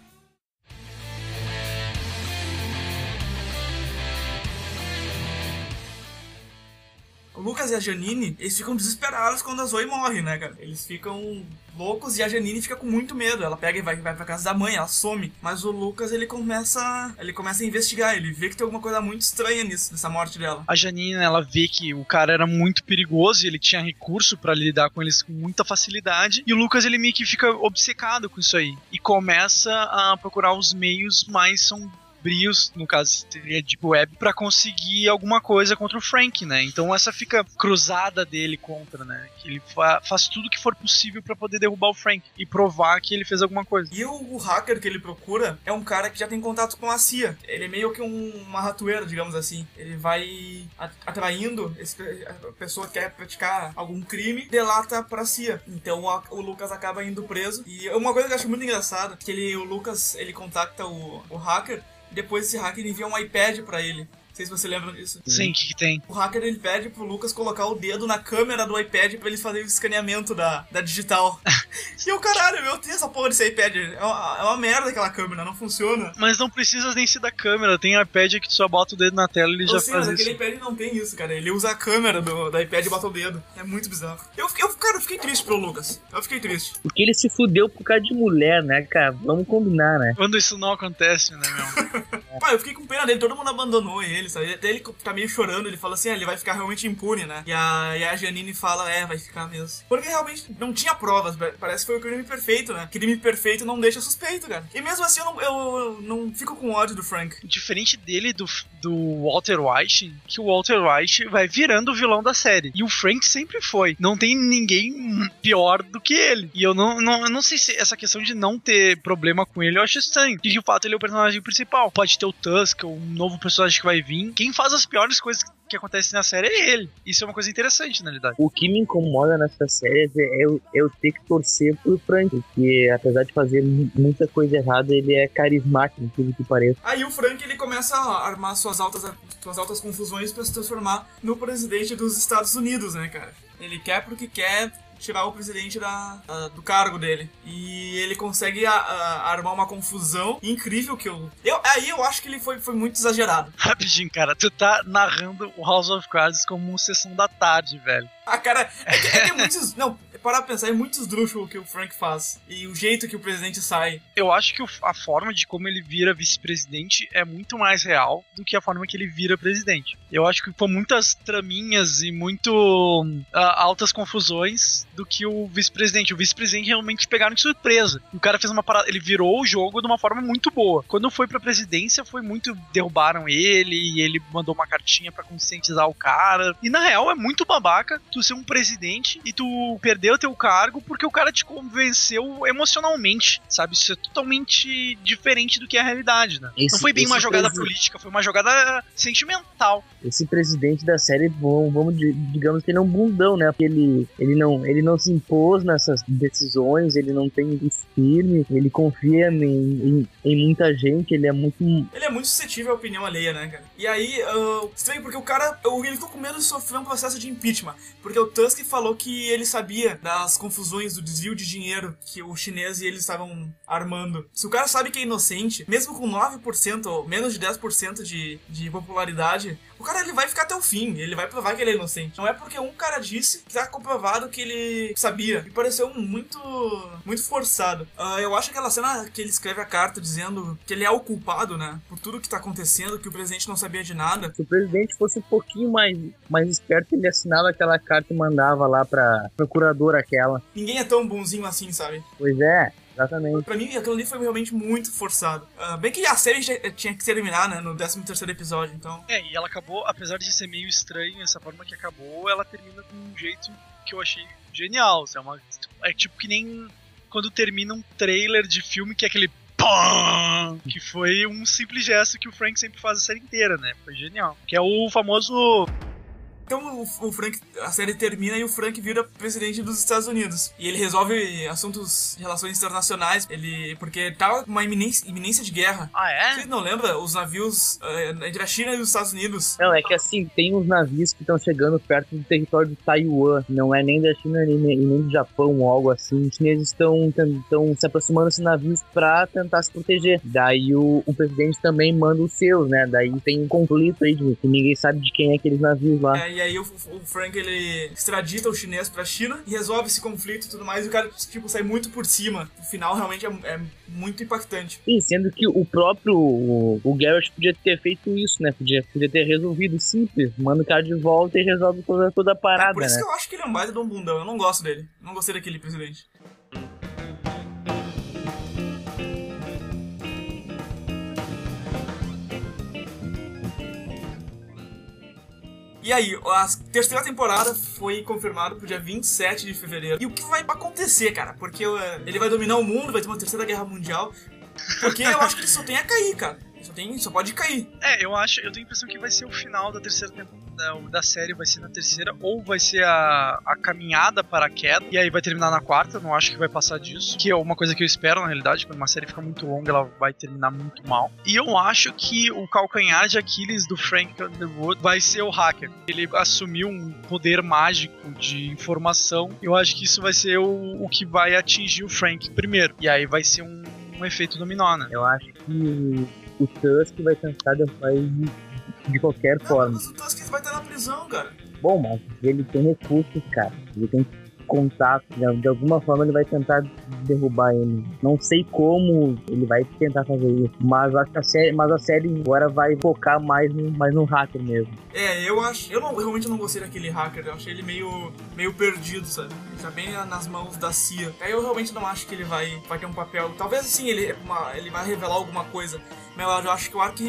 O Lucas e a Janine, eles ficam desesperados quando a Zoe morre, né, cara? Eles ficam loucos e a Janine fica com muito medo. Ela pega e vai, vai pra casa da mãe, ela some. Mas o Lucas, ele começa. Ele começa a investigar, ele vê que tem alguma coisa muito estranha nisso, nessa morte dela.
A Janine, ela vê que o cara era muito perigoso e ele tinha recurso pra lidar com eles com muita facilidade. E o Lucas, ele meio que fica obcecado com isso aí. E começa a procurar os meios mais brios, no caso seria Deep Web, pra conseguir alguma coisa contra o Frank, né? Então essa fica cruzada dele contra, né? Que ele fa faz tudo que for possível pra poder derrubar o Frank e provar que ele fez alguma coisa.
E o, o hacker que ele procura é um cara que já tem contato com a CIA. Ele é meio que um, uma ratoeira, digamos assim. Ele vai atraindo esse, a pessoa que quer praticar algum crime, delata pra CIA. Então a- o Lucas acaba indo preso. E uma coisa que eu acho muito engraçada, que ele, o Lucas, ele contacta o, o hacker, depois esse hacker envia um iPad pra ele. Não sei se você lembra disso.
Sim, o que, que tem?
O hacker ele pede pro Lucas colocar o dedo na câmera do iPad pra ele fazer o escaneamento da, da digital. e o caralho, eu tenho essa porra desse iPad. É uma, é uma merda aquela câmera, não funciona.
Mas não precisa nem ser da câmera, tem iPad que tu só bota o dedo na tela e ele
Eu
já
sei,
faz
mas
isso.
aquele iPad não tem isso, cara. Ele usa a câmera do, do iPad e bota o dedo. É muito bizarro. Eu, fiquei- eu, cara, eu fiquei triste pelo Lucas. Eu fiquei triste.
Porque ele se fudeu por causa de mulher, né, cara? Vamos combinar, né?
Quando isso não acontece, né, meu?
Pá, eu fiquei com pena dele, todo mundo abandonou ele, sabe? Até ele tá meio chorando, ele fala assim, ah, ele vai ficar realmente impune, né? E a, e a Janine fala, é, vai ficar mesmo. Porque realmente não tinha provas, pa- parece que foi o crime perfeito, né? Crime perfeito não deixa suspeito, cara. E mesmo assim eu não, eu não fico com ódio do Frank.
Diferente dele, do, do Walter White, que o Walter White vai virando o vilão da série. E o Frank sempre foi. Não tem ninguém pior do que ele. E eu não, não, eu não sei se essa questão de não ter problema com ele eu acho estranho. E de fato ele é o personagem principal. Pode ter o Tusk, um novo personagem que vai vir. Quem faz as piores coisas que acontecem na série é ele. Isso é uma coisa interessante, na realidade.
O que me incomoda nessa série é eu, eu ter que torcer pro Frank, porque apesar de fazer mu- muita coisa errada, ele é carismático, inclusive que pareça.
Aí o Frank ele começa a armar suas altas, suas altas confusões pra se transformar no presidente dos Estados Unidos, né, cara? Ele quer porque quer tirar o presidente da, do cargo dele. E ele consegue a- a- armar uma confusão incrível que eu, eu. Aí eu acho que ele foi, foi muito exagerado.
Rapidinho, cara. Tu tá narrando o House of Cards como uma sessão da tarde, velho.
Ah, cara, é que é, que é muitos. Não, parar pra pensar, é muito esdrúxulo que o Frank faz. E o jeito que o presidente sai.
Eu acho que a forma de como ele vira vice-presidente é muito mais real do que a forma que ele vira presidente. Eu acho que foi muitas traminhas e muito ah, altas confusões do que o vice-presidente. O vice-presidente realmente pegaram de surpresa. O cara fez uma parada, ele virou o jogo de uma forma muito boa. Quando foi pra presidência, foi muito derrubaram ele e ele mandou uma cartinha pra conscientizar o cara. E na real é muito babaca tu ser um presidente e tu perder o teu cargo porque o cara te convenceu emocionalmente, sabe? Isso é totalmente diferente do que é a realidade, né?
Esse-
Não foi bem uma jogada política, foi uma jogada sentimental.
Esse presidente da série, vamos, vamos di- digamos que ele é um bundão, né? Porque ele, ele, não, ele não se impôs nessas decisões, ele não tem firme, ele confia em, em, em muita gente, ele é muito.
Ele é muito suscetível à opinião alheia, né, cara? E aí, ah, estranho porque o cara, o- ele ficou com medo de sofrer um processo de impeachment. Porque o Tusk falou que ele sabia das confusões, do desvio de dinheiro que o chinês e eles estavam armando. Se o cara sabe que é inocente, mesmo com 9% ou menos de 10% de, de popularidade, o cara ele vai ficar até o fim, ele vai provar que ele é inocente. Não é porque um cara disse que tá comprovado que ele sabia. Me pareceu muito muito forçado. Ah, eu acho aquela cena que ele escreve a carta dizendo que ele é o culpado, né? Por tudo que tá acontecendo, que o presidente não sabia de nada.
Se o presidente fosse um pouquinho mais, mais esperto, ele assinava aquela carta e mandava lá pra procuradora aquela.
Ninguém é tão bonzinho assim, sabe?
Pois é, exatamente.
Pra mim, aquilo ali foi realmente muito forçado. Ah, bem que a série já tinha que terminar, né? No 13 terceiro episódio, então...
É, e ela acabou, apesar de ser meio estranho essa forma que acabou, ela termina com um jeito que eu achei genial. assim, É, uma, é tipo que nem quando termina um trailer de filme que é aquele! Que foi um simples gesto que o Frank sempre faz a série inteira, né? Foi genial. Que é o famoso.
Então o, o Frank, a série termina e o Frank vira presidente dos Estados Unidos. E ele resolve assuntos de relações internacionais, ele porque tava uma iminência, iminência de guerra.
Ah, é?
Vocês não lembram? Os navios eh, entre a China e os Estados Unidos.
Não, é que assim, tem uns navios que estão chegando perto do território de Taiwan. Não é nem da China nem, nem do Japão ou algo assim. Os chineses estão se aproximando desses navios pra tentar se proteger. Daí o, o presidente também manda os seus, né? Daí tem um conflito aí de que ninguém sabe de quem é aqueles navios lá.
É, e aí o, o Frank ele extradita o chinês pra China e resolve esse conflito e tudo mais. E o cara, tipo, sai muito por cima. O final realmente é, é muito impactante.
Sim, sendo que o próprio o, o Garrett podia ter feito isso, né? Podia, podia ter resolvido simples. Manda o cara de volta e resolve toda, toda a parada,
Por isso
né?
que eu acho que ele é um baita de um bundão. Eu não gosto dele. Não gostei daquele presidente. E aí, a terceira temporada foi confirmada pro dia 27 de fevereiro. E o que vai acontecer, cara? Porque uh, ele vai dominar o mundo, vai ter uma terceira guerra mundial. Porque eu acho que ele só tem a cair, cara. Só, tem, só pode cair.
É, eu acho, eu tenho a impressão que vai ser o final da terceira temporada da série vai ser na terceira, ou vai ser a, a caminhada para a queda, e aí vai terminar na quarta, não acho que vai passar disso, que é uma coisa que eu espero na realidade, quando uma série fica muito longa, ela vai terminar muito mal. E eu acho que o calcanhar de Aquiles do Frank Underwood vai ser o hacker. Ele assumiu um poder mágico de informação, eu acho que isso vai ser o, o que vai atingir o Frank primeiro, e aí vai ser um, um efeito dominó, né?
Eu acho que o Tusk vai tentar derrubar de qualquer
Não,
forma.
mas o Tusk vai estar na prisão, cara.
Bom, mas ele tem recursos, cara. Ele tem contato. De, alguma forma ele vai tentar derrubar ele. Não sei como ele vai tentar fazer isso. Mas acho que a série, mas a série agora vai focar mais no, mais no hacker mesmo.
É, eu acho. Eu não, realmente não gostei daquele hacker. Eu achei ele meio, meio perdido, sabe? Ele tá bem nas mãos da CIA. Aí eu realmente não acho que ele vai, vai ter um papel. Talvez sim, ele, uma, ele vai revelar alguma coisa. Mas eu acho que o arco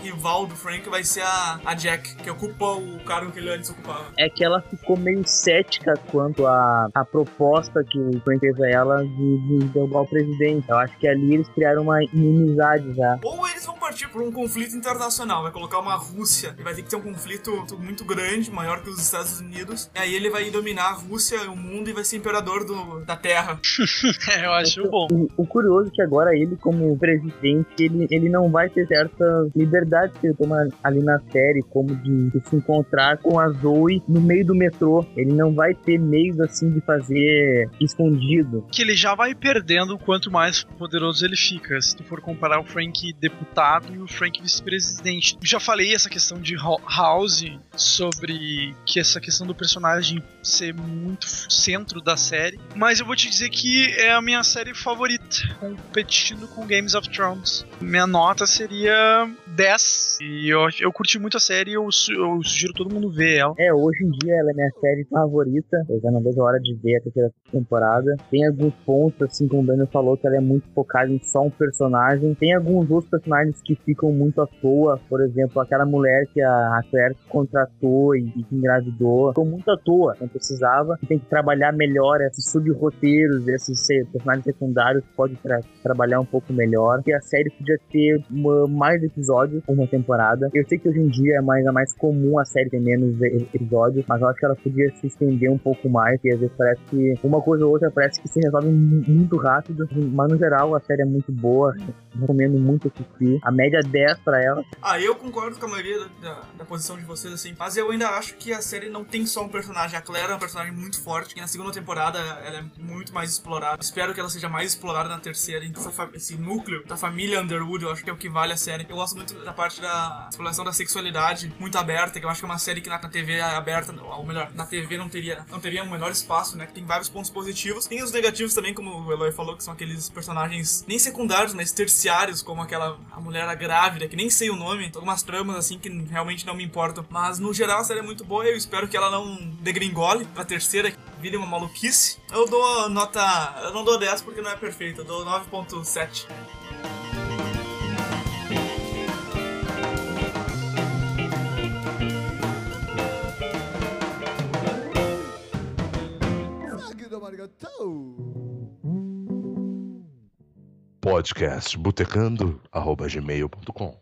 rival do Frank vai ser a, a Jack, que ocupa o cargo que ele antes ocupava.
É que ela ficou meio cética quanto à a, proposta que o Frank fez a ela de, de derrubar o presidente. Eu acho que ali eles criaram uma inimizade já.
Ou eles vão partir por um conflito internacional, vai colocar uma Rússia e vai ter que ter um conflito muito grande, maior que os Estados Unidos. E aí ele vai dominar a Rússia, o mundo e vai ser imperador do, da Terra.
é, eu acho bom.
O, o, curioso é que agora ele, como presidente, ele, ele não vai ter certa liberdade que ele toma ali na série, como de, de se encontrar com a Zoe no meio do metrô. Ele não vai ter meios assim de fazer escondido.
Que ele já vai perdendo quanto mais poderoso ele fica. Se tu for comparar o Frank deputado e o Frank vice-presidente. Já falei essa questão de House sobre que essa questão do personagem ser muito centro da série. Mas eu vou te dizer que é a minha série favorita, competindo com Games of Thrones. Minha nota seria 10. E eu, eu curti muito a série eu, eu sugiro todo mundo ver ela.
É, hoje em dia ela é minha série favorita. Eu já não vejo a hora de ver a terceira temporada. Tem alguns pontos, assim como o Daniel falou, que ela é muito focada em só um personagem. Tem alguns outros personagens que ficam muito à toa. Por exemplo, aquela mulher que a Claire contratou e, que engravidou. Ficou muito à toa, não precisava. Tem que trabalhar melhor esses sub-roteiros, esses personagens secundários pode tra trabalhar um pouco melhor. Porque a série podia ter uma, mais episódios, uma temporada. Eu sei que hoje em dia é mais, é mais comum a série ter menos episódios, mas eu acho que ela podia se estender um pouco mais, e às vezes parece que uma coisa ou outra parece que se resolve muito rápido, mas no geral a série é muito boa, recomendo muito assistir. A média é 10 pra ela.
Ah, eu concordo com a maioria da, da, da, posição de vocês, assim, mas eu ainda acho que a série não tem só um personagem. A Claire é um personagem muito forte, e na segunda temporada ela é muito mais explorada. Espero que ela seja mais explorada na terceira, então esse núcleo da família Underwood, eu acho que é o que vale a série. Eu gosto muito da parte da exploração da sexualidade, muito aberta, que eu acho que é uma série que na, na TV é aberta, ou melhor, na TV não teria, não teria um menor espaço, né? Que tem vários pontos positivos. Tem os negativos também, como o Eloy falou, que são aqueles personagens nem secundários, mas terciários, como aquela a mulher grávida, que nem sei o nome, algumas tramas assim que realmente não me importam. Mas no geral a série é muito boa e eu espero que ela não degringole pra terceira, vire uma maluquice. Eu dou nota. Eu não dou 10 porque não é perfeita, eu dou 9.7.
Podcast botecando arroba gmail.com